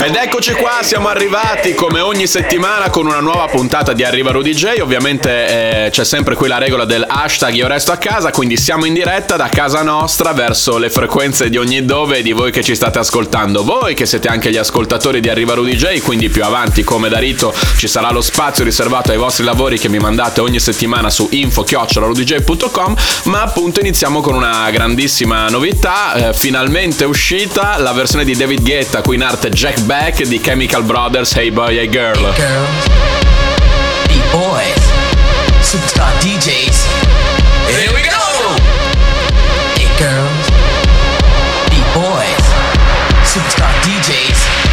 Ed eccoci qua, siamo arrivati come ogni settimana con una nuova puntata di Arriva Rudy J. Ovviamente eh, c'è sempre qui la regola del hashtag Io resto a casa, quindi siamo in diretta da casa nostra verso le frequenze di ogni dove di voi che ci state ascoltando. Voi che siete anche gli ascoltatori di Arriva Rudy J, quindi più avanti come da rito ci sarà lo spazio riservato ai vostri lavori che mi mandate ogni settimana su info-rudj.com, ma appunto iniziamo con una grandissima novità, eh, finalmente uscita la versione di David Guetta qui in arte Jack Beck di Chemical Brothers Hey Boy Hey Girl. girls, beat boys, superstar DJs. Here we go! Hey girls, beat boys, superstar DJs.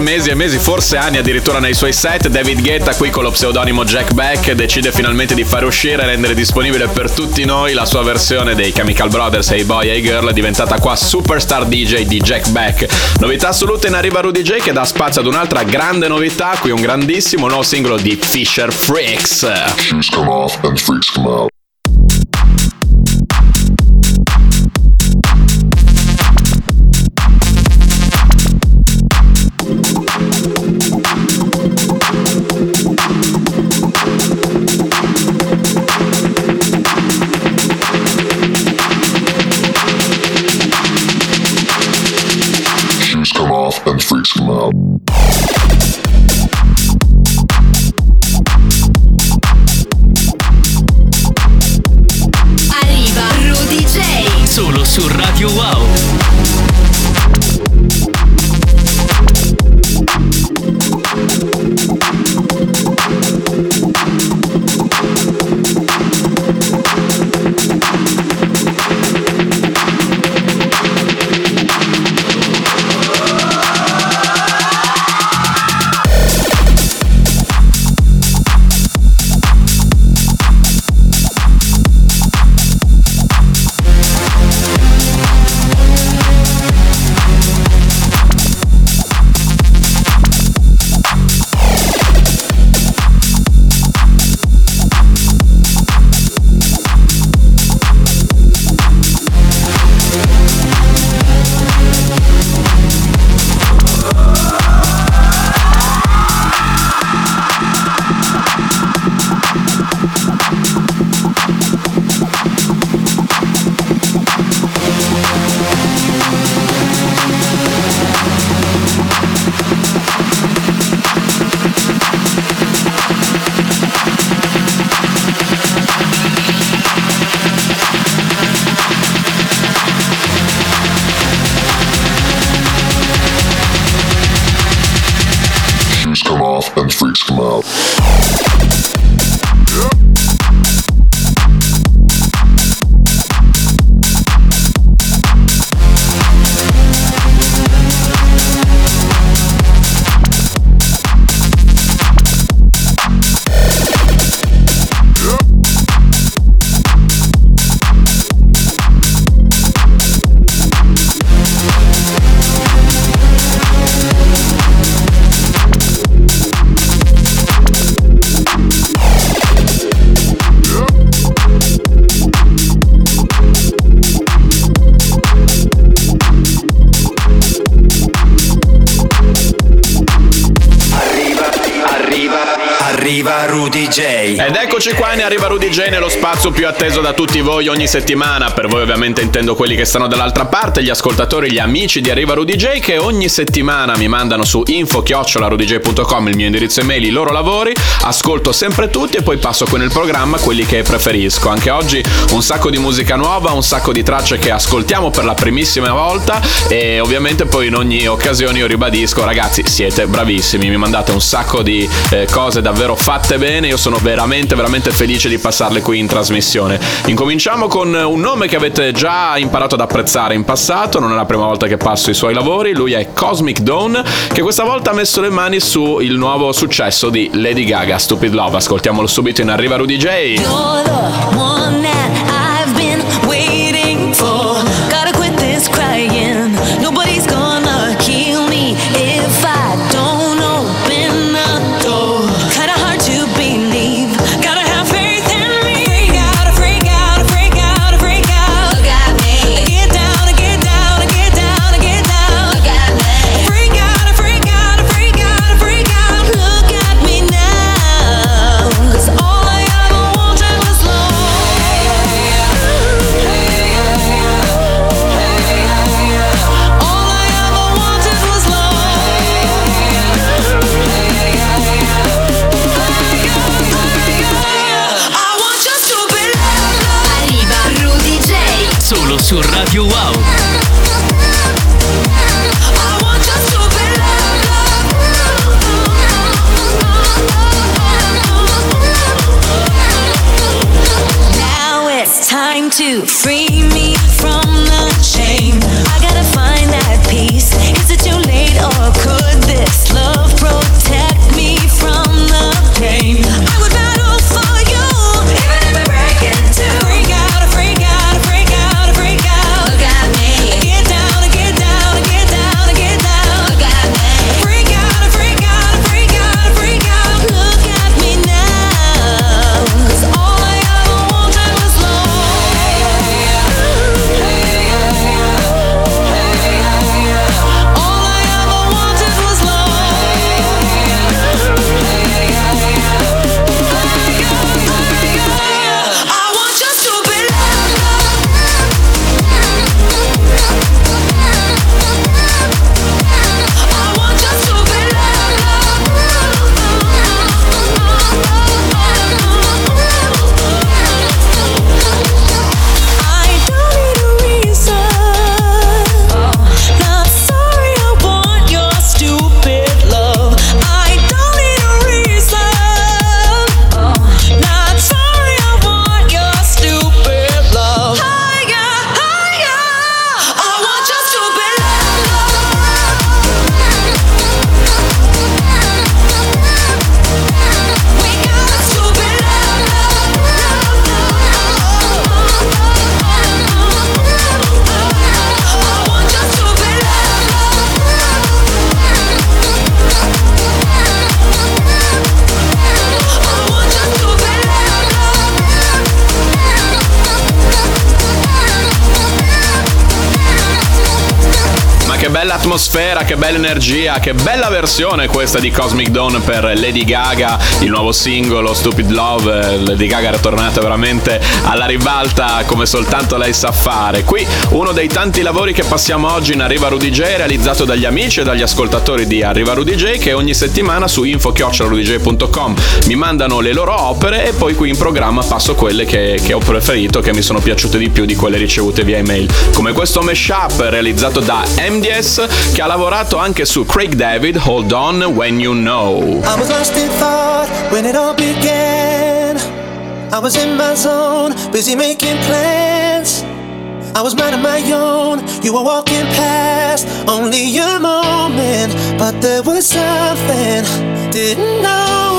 Mesi e mesi, forse anni addirittura nei suoi set, David Guetta qui con lo pseudonimo Jack Beck decide finalmente di fare uscire e rendere disponibile per tutti noi la sua versione dei Chemical Brothers Hey Boy Hey Girl diventata qua Superstar DJ di Jack Beck. Novità assoluta in arriva Rudy J che dà spazio ad un'altra grande novità, qui un grandissimo nuovo singolo di Fisher Freaks. Spazio più atteso da tutti voi ogni settimana. Per voi ovviamente intendo quelli che stanno dall'altra parte, gli ascoltatori, gli amici di Arriva Rudy J che ogni settimana mi mandano su info-rudyj.com il mio indirizzo email, i loro lavori, ascolto sempre tutti e poi passo qui nel programma quelli che preferisco. Anche oggi un sacco di musica nuova, un sacco di tracce che ascoltiamo per la primissima volta e ovviamente poi in ogni occasione io ribadisco ragazzi siete bravissimi, mi mandate un sacco di eh, cose davvero fatte bene, io sono veramente veramente felice di passarle qui in trasmissione. Incominciamo con un nome che avete già imparato ad apprezzare in passato, non è la prima volta che passo i suoi lavori, lui è Cosmic Dawn che questa volta ha messo le mani su il nuovo successo di Lady Gaga, Stupid Love, ascoltiamolo subito in Arriva Rudy J. You're the one that to free me atmosfera, che bella energia, che bella versione questa di Cosmic Dawn per Lady Gaga, il nuovo singolo Stupid Love. Lady Gaga è tornata veramente alla ribalta come soltanto lei sa fare. Qui uno dei tanti lavori che passiamo oggi in Arriva Rudy J, realizzato dagli amici e dagli ascoltatori di Arriva Rudy J, che ogni settimana su info-rudj.com mi mandano le loro opere e poi qui in programma passo quelle che, che ho preferito, che mi sono piaciute di più di quelle ricevute via email. Come questo mashup realizzato da MDS che ha lavorato anche su Craig David, Hold On When You Know. I was lost in thought when it all began. I was in my zone, busy making plans. I was minding my own, you were walking past, only a moment, but there was something. Didn't know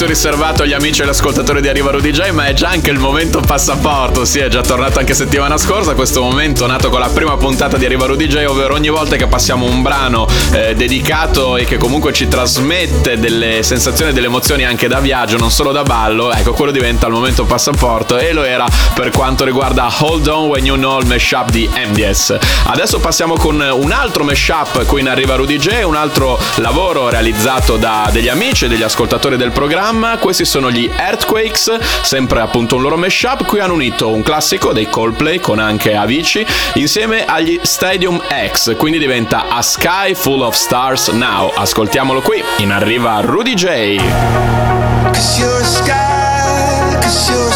spazio riservato agli amici e agli ascoltatori di Arriva Rudy J, ma è già anche il momento passaporto. Sì, è già tornato anche settimana scorsa. Questo momento nato con la prima puntata di Arriva Rudy J, ovvero ogni volta che passiamo un brano eh, dedicato e che comunque ci trasmette delle sensazioni e delle emozioni anche da viaggio, non solo da ballo, ecco, quello diventa il momento passaporto e lo era per quanto riguarda Hold On When You Know il mashup di MDS. Adesso passiamo con un altro mashup qui in Arriva Rudy J, un altro lavoro realizzato da degli amici e degli ascoltatori del programma. Questi sono gli Earthquakes, sempre appunto un loro mashup. Qui hanno unito un classico dei Coldplay con anche Avicii insieme agli Stadium X, quindi diventa A Sky Full of Stars Now. Ascoltiamolo qui in Arriva Rudy J. Cause you're a sky, cause you're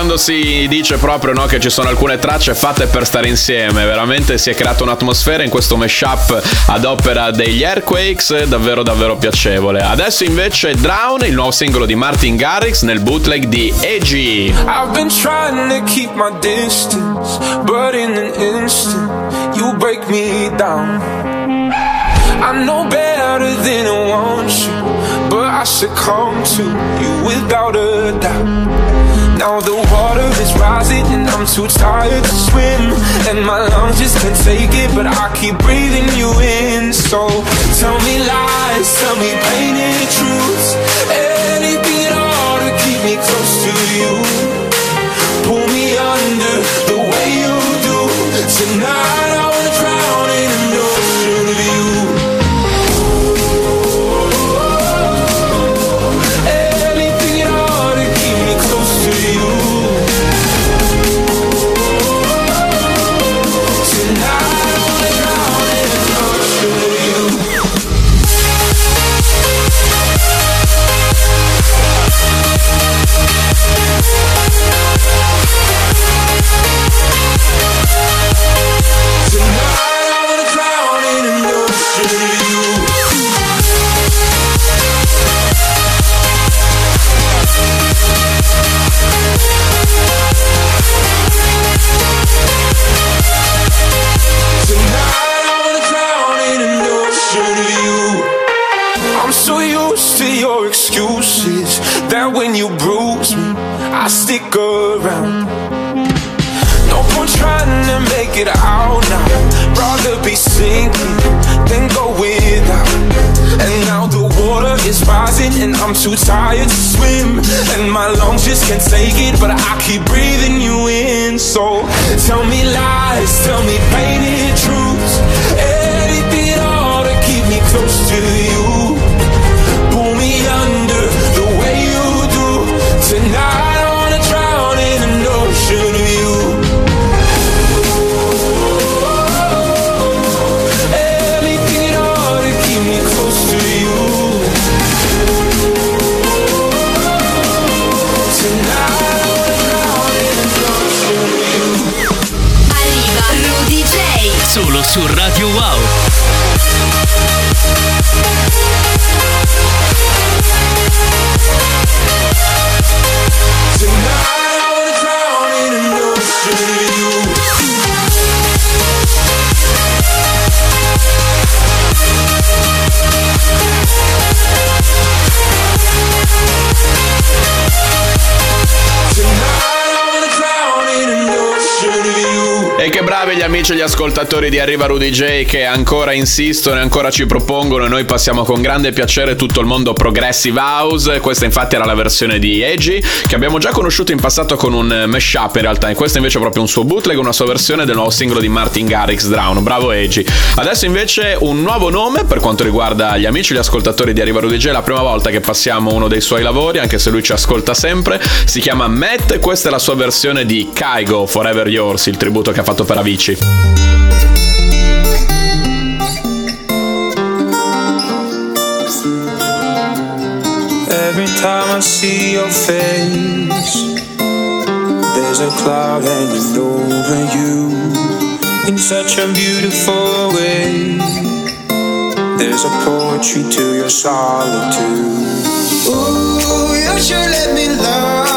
quando si dice proprio no, che ci sono alcune tracce fatte per stare insieme. Veramente si è creata un'atmosfera in questo mashup ad opera degli Earthquakes, davvero davvero piacevole. Adesso invece Drown, il nuovo singolo di Martin Garrix nel bootleg di AG. I've been trying to keep my distance, but in an instant, you break me down. I know better than I want you, but I succumb to you without a doubt. Now the water is rising and I'm too tired to swim. And my lungs just can't take it but I keep breathing you in. So tell me lies, tell me painted truths. Anything at all to keep me close to you. Pull me under the way you do. Tonight too tired to swim. And my lungs just can't take it, but I keep amici e gli ascoltatori di Arriva Rudy J che ancora insistono e ancora ci propongono e noi passiamo con grande piacere tutto il mondo Progressive House. Questa infatti era la versione di Edgy che abbiamo già conosciuto in passato con un mashup in realtà e questo invece è proprio un suo bootleg, una sua versione del nuovo singolo di Martin Garrix Drown. Bravo Edgy. Adesso invece un nuovo nome per quanto riguarda gli amici e gli ascoltatori di Arriva Rudy J, la prima volta che passiamo uno dei suoi lavori, anche se lui ci ascolta sempre, si chiama Matt questa è la sua versione di Kaigo Forever Yours, il tributo che ha fatto per Avicii. Every time I see your face, there's a cloud hanging over you in such a beautiful way. There's a poetry to your solitude. Ooh, you should let me love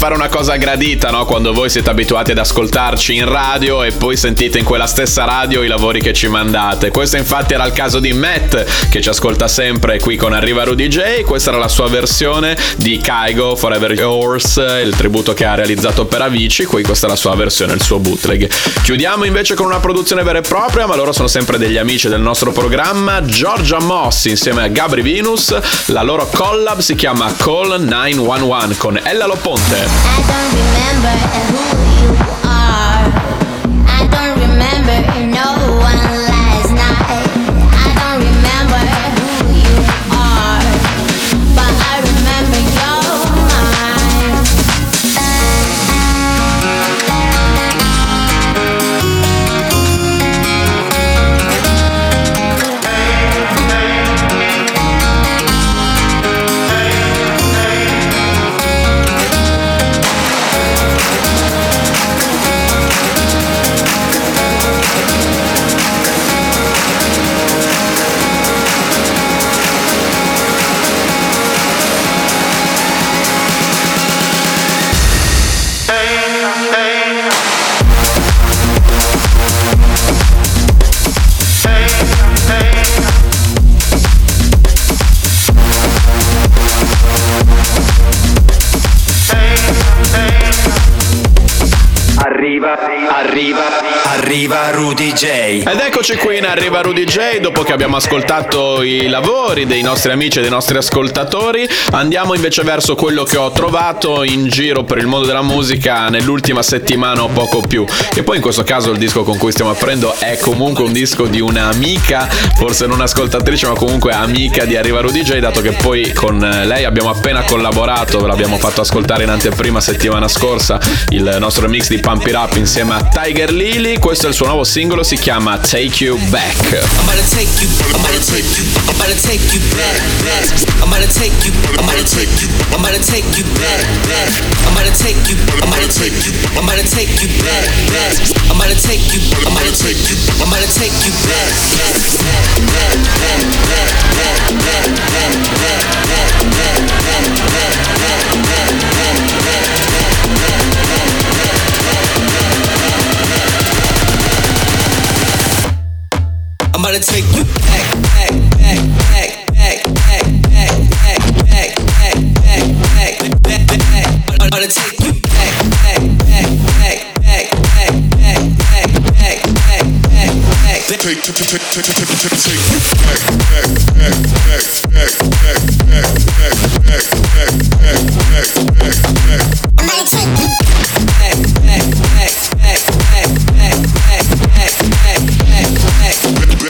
fare una cosa gradita, no? Quando voi siete abituati ad ascoltarci in radio e poi sentite in quella stessa radio i lavori che ci mandate. Questo infatti era il caso di Matt, che ci ascolta sempre qui con Arriva Rudy J. Questa era la sua versione di Kaigo Forever Yours, il tributo che ha realizzato per Avicii. Qui questa è la sua versione, il suo bootleg. Chiudiamo invece con una produzione vera e propria, ma loro sono sempre degli amici del nostro programma. Giorgia Moss insieme a Gabri Venus. La loro collab si chiama Call 911 con Ella Lo Ponte. I don't remember who eccoci qui in Arriva Rudy J, dopo che abbiamo ascoltato i lavori dei nostri amici e dei nostri ascoltatori, andiamo invece verso quello che ho trovato in giro per il mondo della musica nell'ultima settimana o poco più. Che poi in questo caso il disco con cui stiamo aprendo è comunque un disco di un'amica, forse non ascoltatrice ma comunque amica di Arriva Rudy J, dato che poi con lei abbiamo appena collaborato, ve l'abbiamo fatto ascoltare in anteprima settimana scorsa, il nostro mix di Pump It Up insieme a Tiger Lily, questo è il suo nuovo singolo, si chiama Take You Back. I'm to take you, I'm to take you, I'm to take you back, back. I'm to take you, I'm to take you, I'm to take you back, back. I'm to take you, I'm to take you, I'm to take you back, back. I'm to take you, I'm to take you, I'm to take you back, back, back, back, back, back, back, back, back, back, back, back, back, back, I'm about to take you back, back, back, back, back, back, back, back, back, back, back, back, back, back. I'm about to take you back, back, back, back, back, back, back, back, back, back, back, back. Take, take, take, take, take, take, take, take you back, back, back, back, back, back, back, back, back, back, back, back, back, back. I'm about to take you back, back, back, back, back, back, back, back, back, back,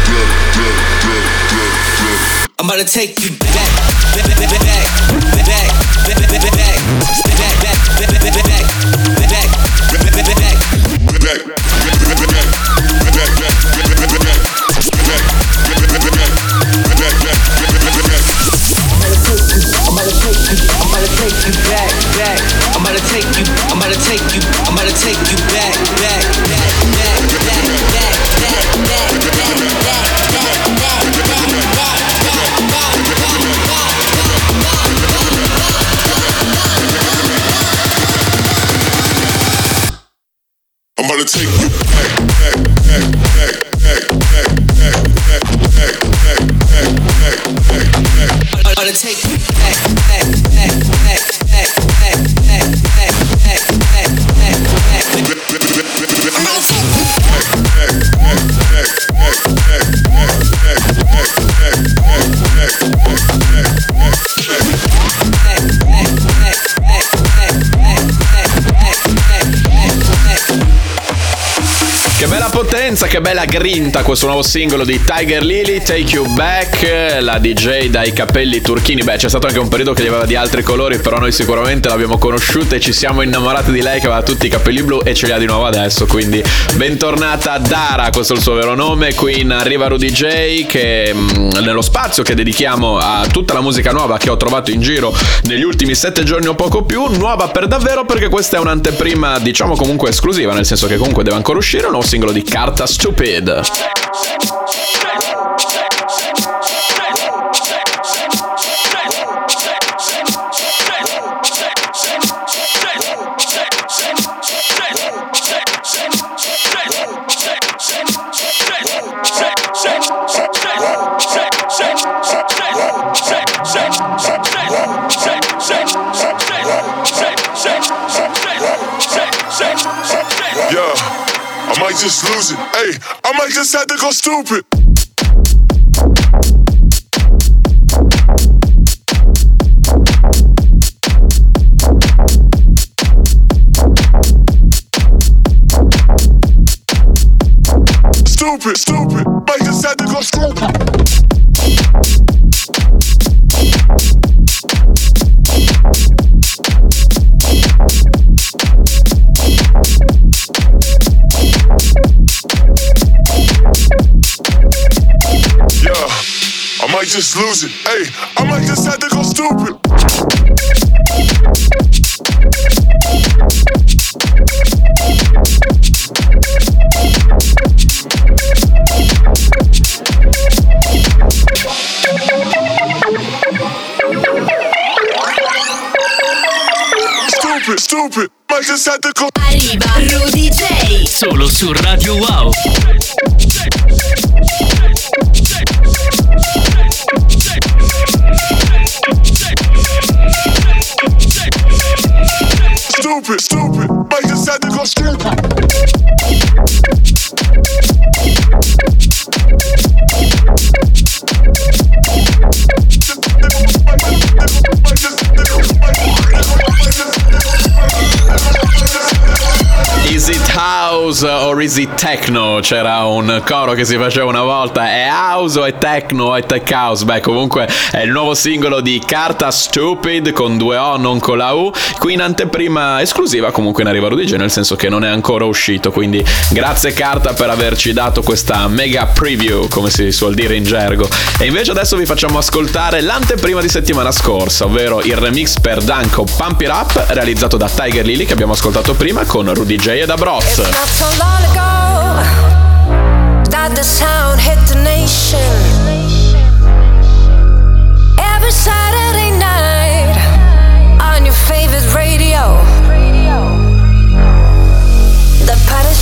I'm gonna take you back, back, back, back, back, back, back, back, back, back, back, back, back, back, back, I'm gonna take you, I'm gonna take you back, back. I'm gonna take you, I'm gonna take you, I'm gonna take you back, back, back, back, trying to take you. Bella grinta questo nuovo singolo di Tiger Lily, Take You Back, la DJ dai capelli turchini. Beh, c'è stato anche un periodo che li aveva di altri colori, però noi sicuramente l'abbiamo conosciuta e ci siamo innamorati di lei che aveva tutti i capelli blu e ce li ha di nuovo adesso. Quindi bentornata Dara, questo è il suo vero nome, qui in Arriva Rudy J, che mh, nello spazio che dedichiamo a tutta la musica nuova che ho trovato in giro negli ultimi sette giorni o poco più, nuova per davvero perché questa è un'anteprima, diciamo comunque esclusiva, nel senso che comunque deve ancora uscire un nuovo singolo di Carta Stupid. did. Shut might just lose it. Hey, I might just have to go stupid. Stupid, stupid. Might just have to go stupid. Just lose it. Hey, I might just have to go stupid. Stupid, stupid. I just had to go. Arriva Rudy J. Solo su Radio Wow. Stupid. I just had to go stupid. House or is it techno? C'era un coro che si faceva una volta. È house o è techno o è tech house? Beh, comunque è il nuovo singolo di Carta Stupid con due O, non con la U. Qui in anteprima esclusiva, comunque in arriva J, nel senso che non è ancora uscito. Quindi grazie Carta per averci dato questa mega preview, come si suol dire in gergo. E invece adesso vi facciamo ascoltare l'anteprima di settimana scorsa, ovvero il remix per Danko Pump It Up, realizzato da Tiger Lily che abbiamo ascoltato prima con Rudy J ed Abroz. Long ago that the sound hit the nation. Every Saturday night on your favorite radio. The pot of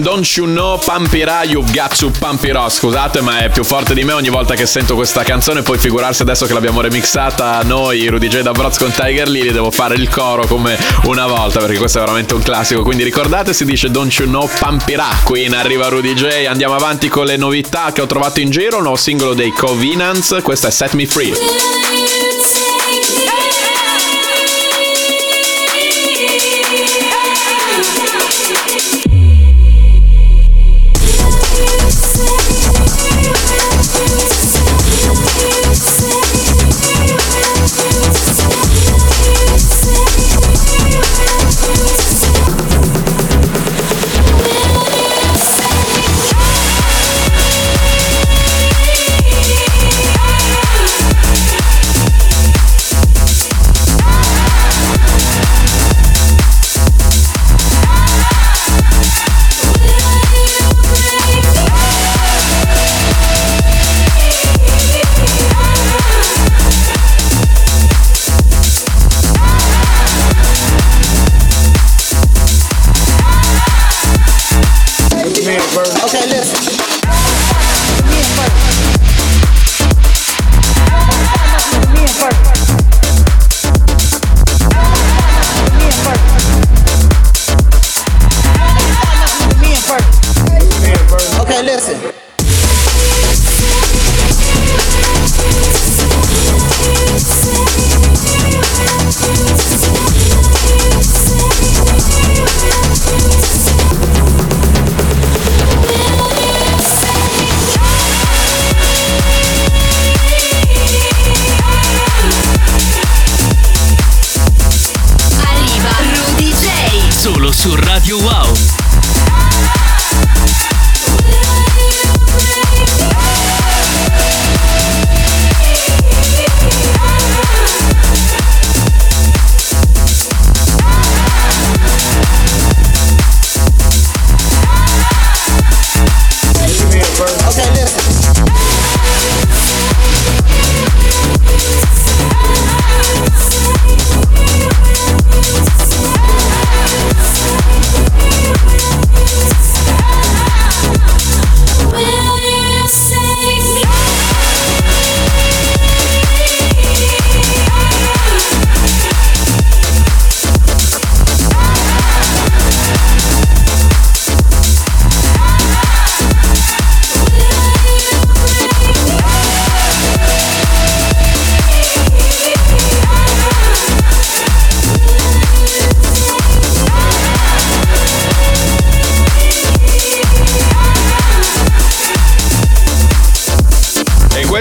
Don't you know Pampira You've got to Pampirò Scusate ma è più forte di me ogni volta che sento questa canzone. Poi figurarsi adesso che l'abbiamo remixata noi Rudy J. Da Broz con Tiger Lily. Devo fare il coro come una volta Perché questo è veramente un classico. Quindi ricordate si dice Don't you know Pampirà Qui in arriva Rudy J. Andiamo avanti con le novità che ho trovato in giro. Un nuovo singolo dei Covenants. Questo è Set Me Free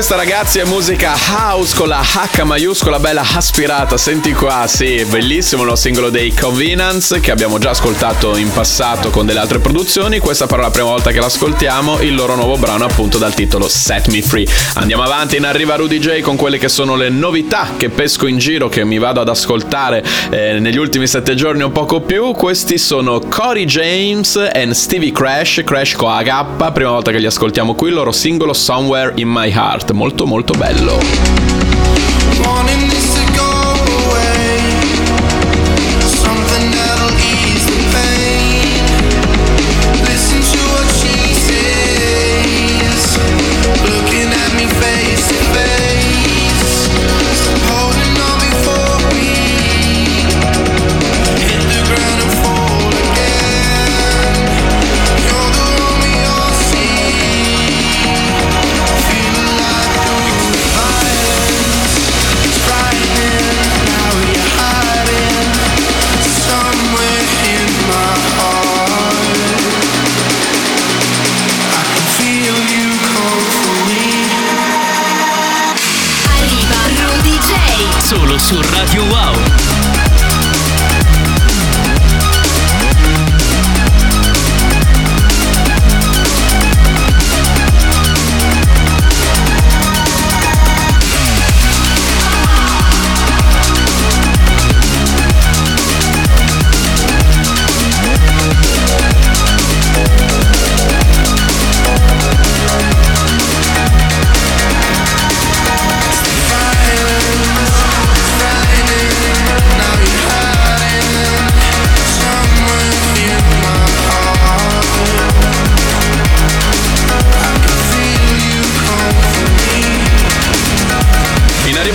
Questa ragazzi è musica house con la H maiuscola bella aspirata. Senti qua, sì, bellissimo lo singolo dei Convenance che abbiamo già ascoltato in passato con delle altre produzioni. Questa però è la prima volta che l'ascoltiamo, il loro nuovo brano appunto dal titolo Set Me Free. Andiamo avanti in arriva Rudy J con quelle che sono le novità che pesco in giro, che mi vado ad ascoltare eh, negli ultimi sette giorni o poco più. Questi sono Cory James e Stevie Crash, Crash con H, prima volta che li ascoltiamo qui, il loro singolo Somewhere in My Heart, molto molto bello.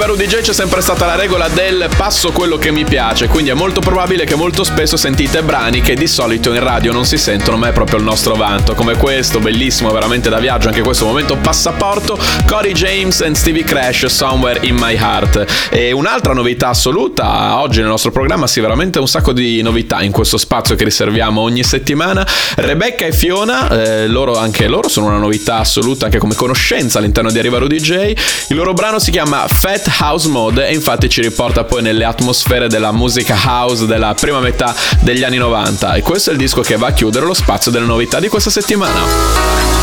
In Arriva Rudy J c'è sempre stata la regola del passo quello che mi piace, quindi è molto probabile che molto spesso sentite brani che di solito in radio non si sentono, ma è proprio il nostro vanto, come questo, bellissimo, veramente da viaggio, anche questo momento passaporto, Cory James and Stevie Crash, Somewhere in My Heart. E un'altra novità assoluta, oggi nel nostro programma, sì, veramente un sacco di novità in questo spazio che riserviamo ogni settimana. Rebecca e Fiona, eh, loro, anche loro sono una novità assoluta, anche come conoscenza all'interno di Arriva Rudy J. Il loro brano si chiama Fat House Mode e infatti ci riporta poi nelle atmosfere della musica house della prima metà degli anni 90 e questo è il disco che va a chiudere lo spazio delle novità di questa settimana.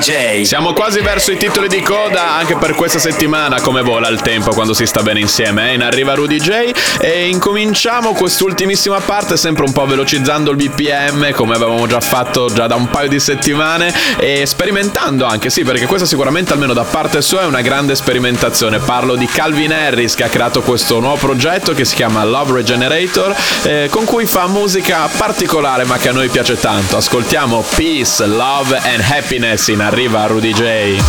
DJ. Siamo quasi verso i titoli di coda anche per questa settimana. Come vola il tempo quando si sta bene insieme? Eh? In arriva Rudy J. E incominciamo quest'ultimissima parte, sempre un po' velocizzando il BPM, come avevamo già fatto già da un paio di settimane. E sperimentando anche, sì, perché questa sicuramente, almeno da parte sua, è una grande sperimentazione. Parlo di Calvin Harris che ha creato questo nuovo progetto che si chiama Love Regenerator, eh, con cui fa musica particolare ma che a noi piace tanto. Ascoltiamo Peace, Love and Happiness in arriva Rudy J.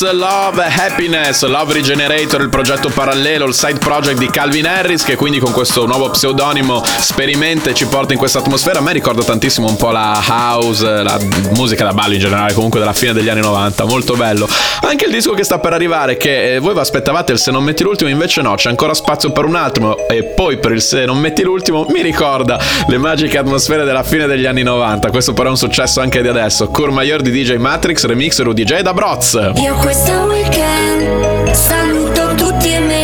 Love, Happiness, Love Regenerator, il progetto parallelo, il side project di Calvin Harris che quindi con questo nuovo pseudonimo sperimenta e ci porta in questa atmosfera. A me ricorda tantissimo un po' la house, la musica da ballo in generale, comunque della fine degli anni 90, molto bello. Anche il disco che sta per arrivare, che eh, voi vi aspettavate il Se non metti l'ultimo, invece no, c'è ancora spazio per un altro e poi per il Se non metti l'ultimo mi ricorda le magiche atmosfere della fine degli anni 90. Questo però è un successo anche di adesso. Cur Major di DJ Matrix, remix Rudy J da Broz. Io questo weekend. Saluto tutti e me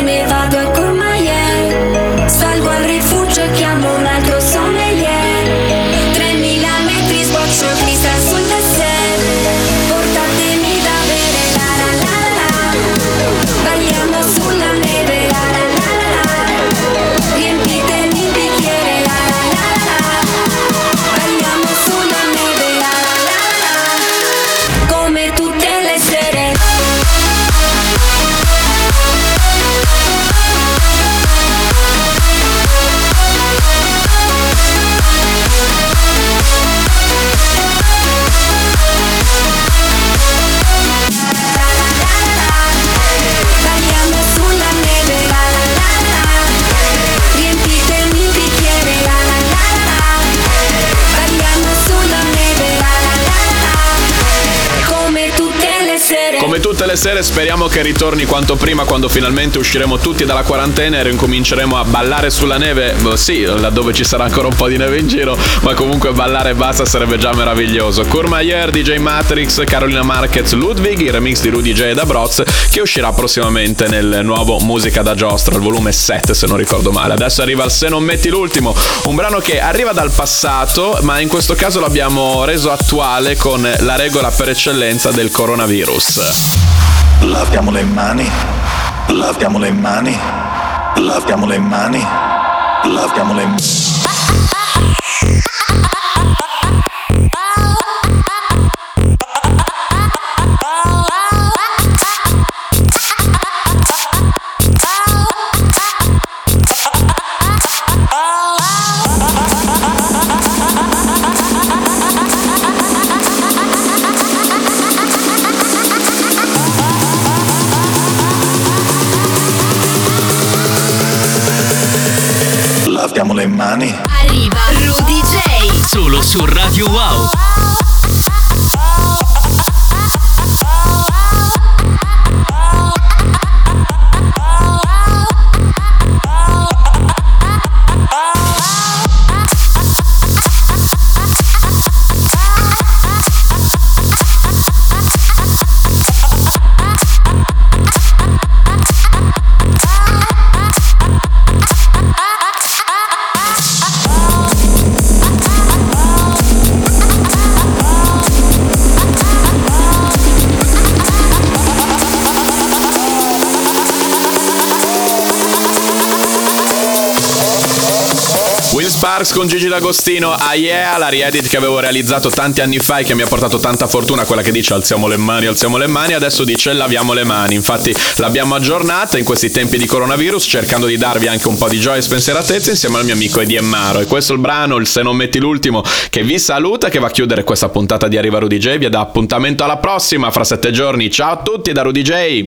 speriamo che ritorni quanto prima quando finalmente usciremo tutti dalla quarantena e ricominceremo a ballare sulla neve. Boh, Sì, laddove ci sarà ancora un po' di neve in giro, ma comunque ballare e basta sarebbe già meraviglioso. Kurmayer, DJ Matrix, Carolina Marquez, Ludwig, il remix di Rudy J e da Broz che uscirà prossimamente nel nuovo Musica da Giostra, il volume 7 se non ricordo male. Adesso arriva il Se non metti l'ultimo, un brano che arriva dal passato, ma in questo caso l'abbiamo reso attuale con la regola per eccellenza del coronavirus. Laviamo le mani, laviamo le mani, laviamo le mani, laviamo le mani. Mani. Con Gigi D'Agostino, ah yeah, la riedit che avevo realizzato tanti anni fa e che mi ha portato tanta fortuna, quella che dice alziamo le mani, alziamo le mani, adesso dice laviamo le mani, infatti l'abbiamo aggiornata in questi tempi di coronavirus cercando di darvi anche un po' di gioia e spensieratezza insieme al mio amico Eddie Maro e questo è il brano, il Se non metti l'ultimo, che vi saluta, che va a chiudere questa puntata di Arriva Rudy J, vi dà appuntamento alla prossima, fra sette giorni, ciao a tutti da Rudy J!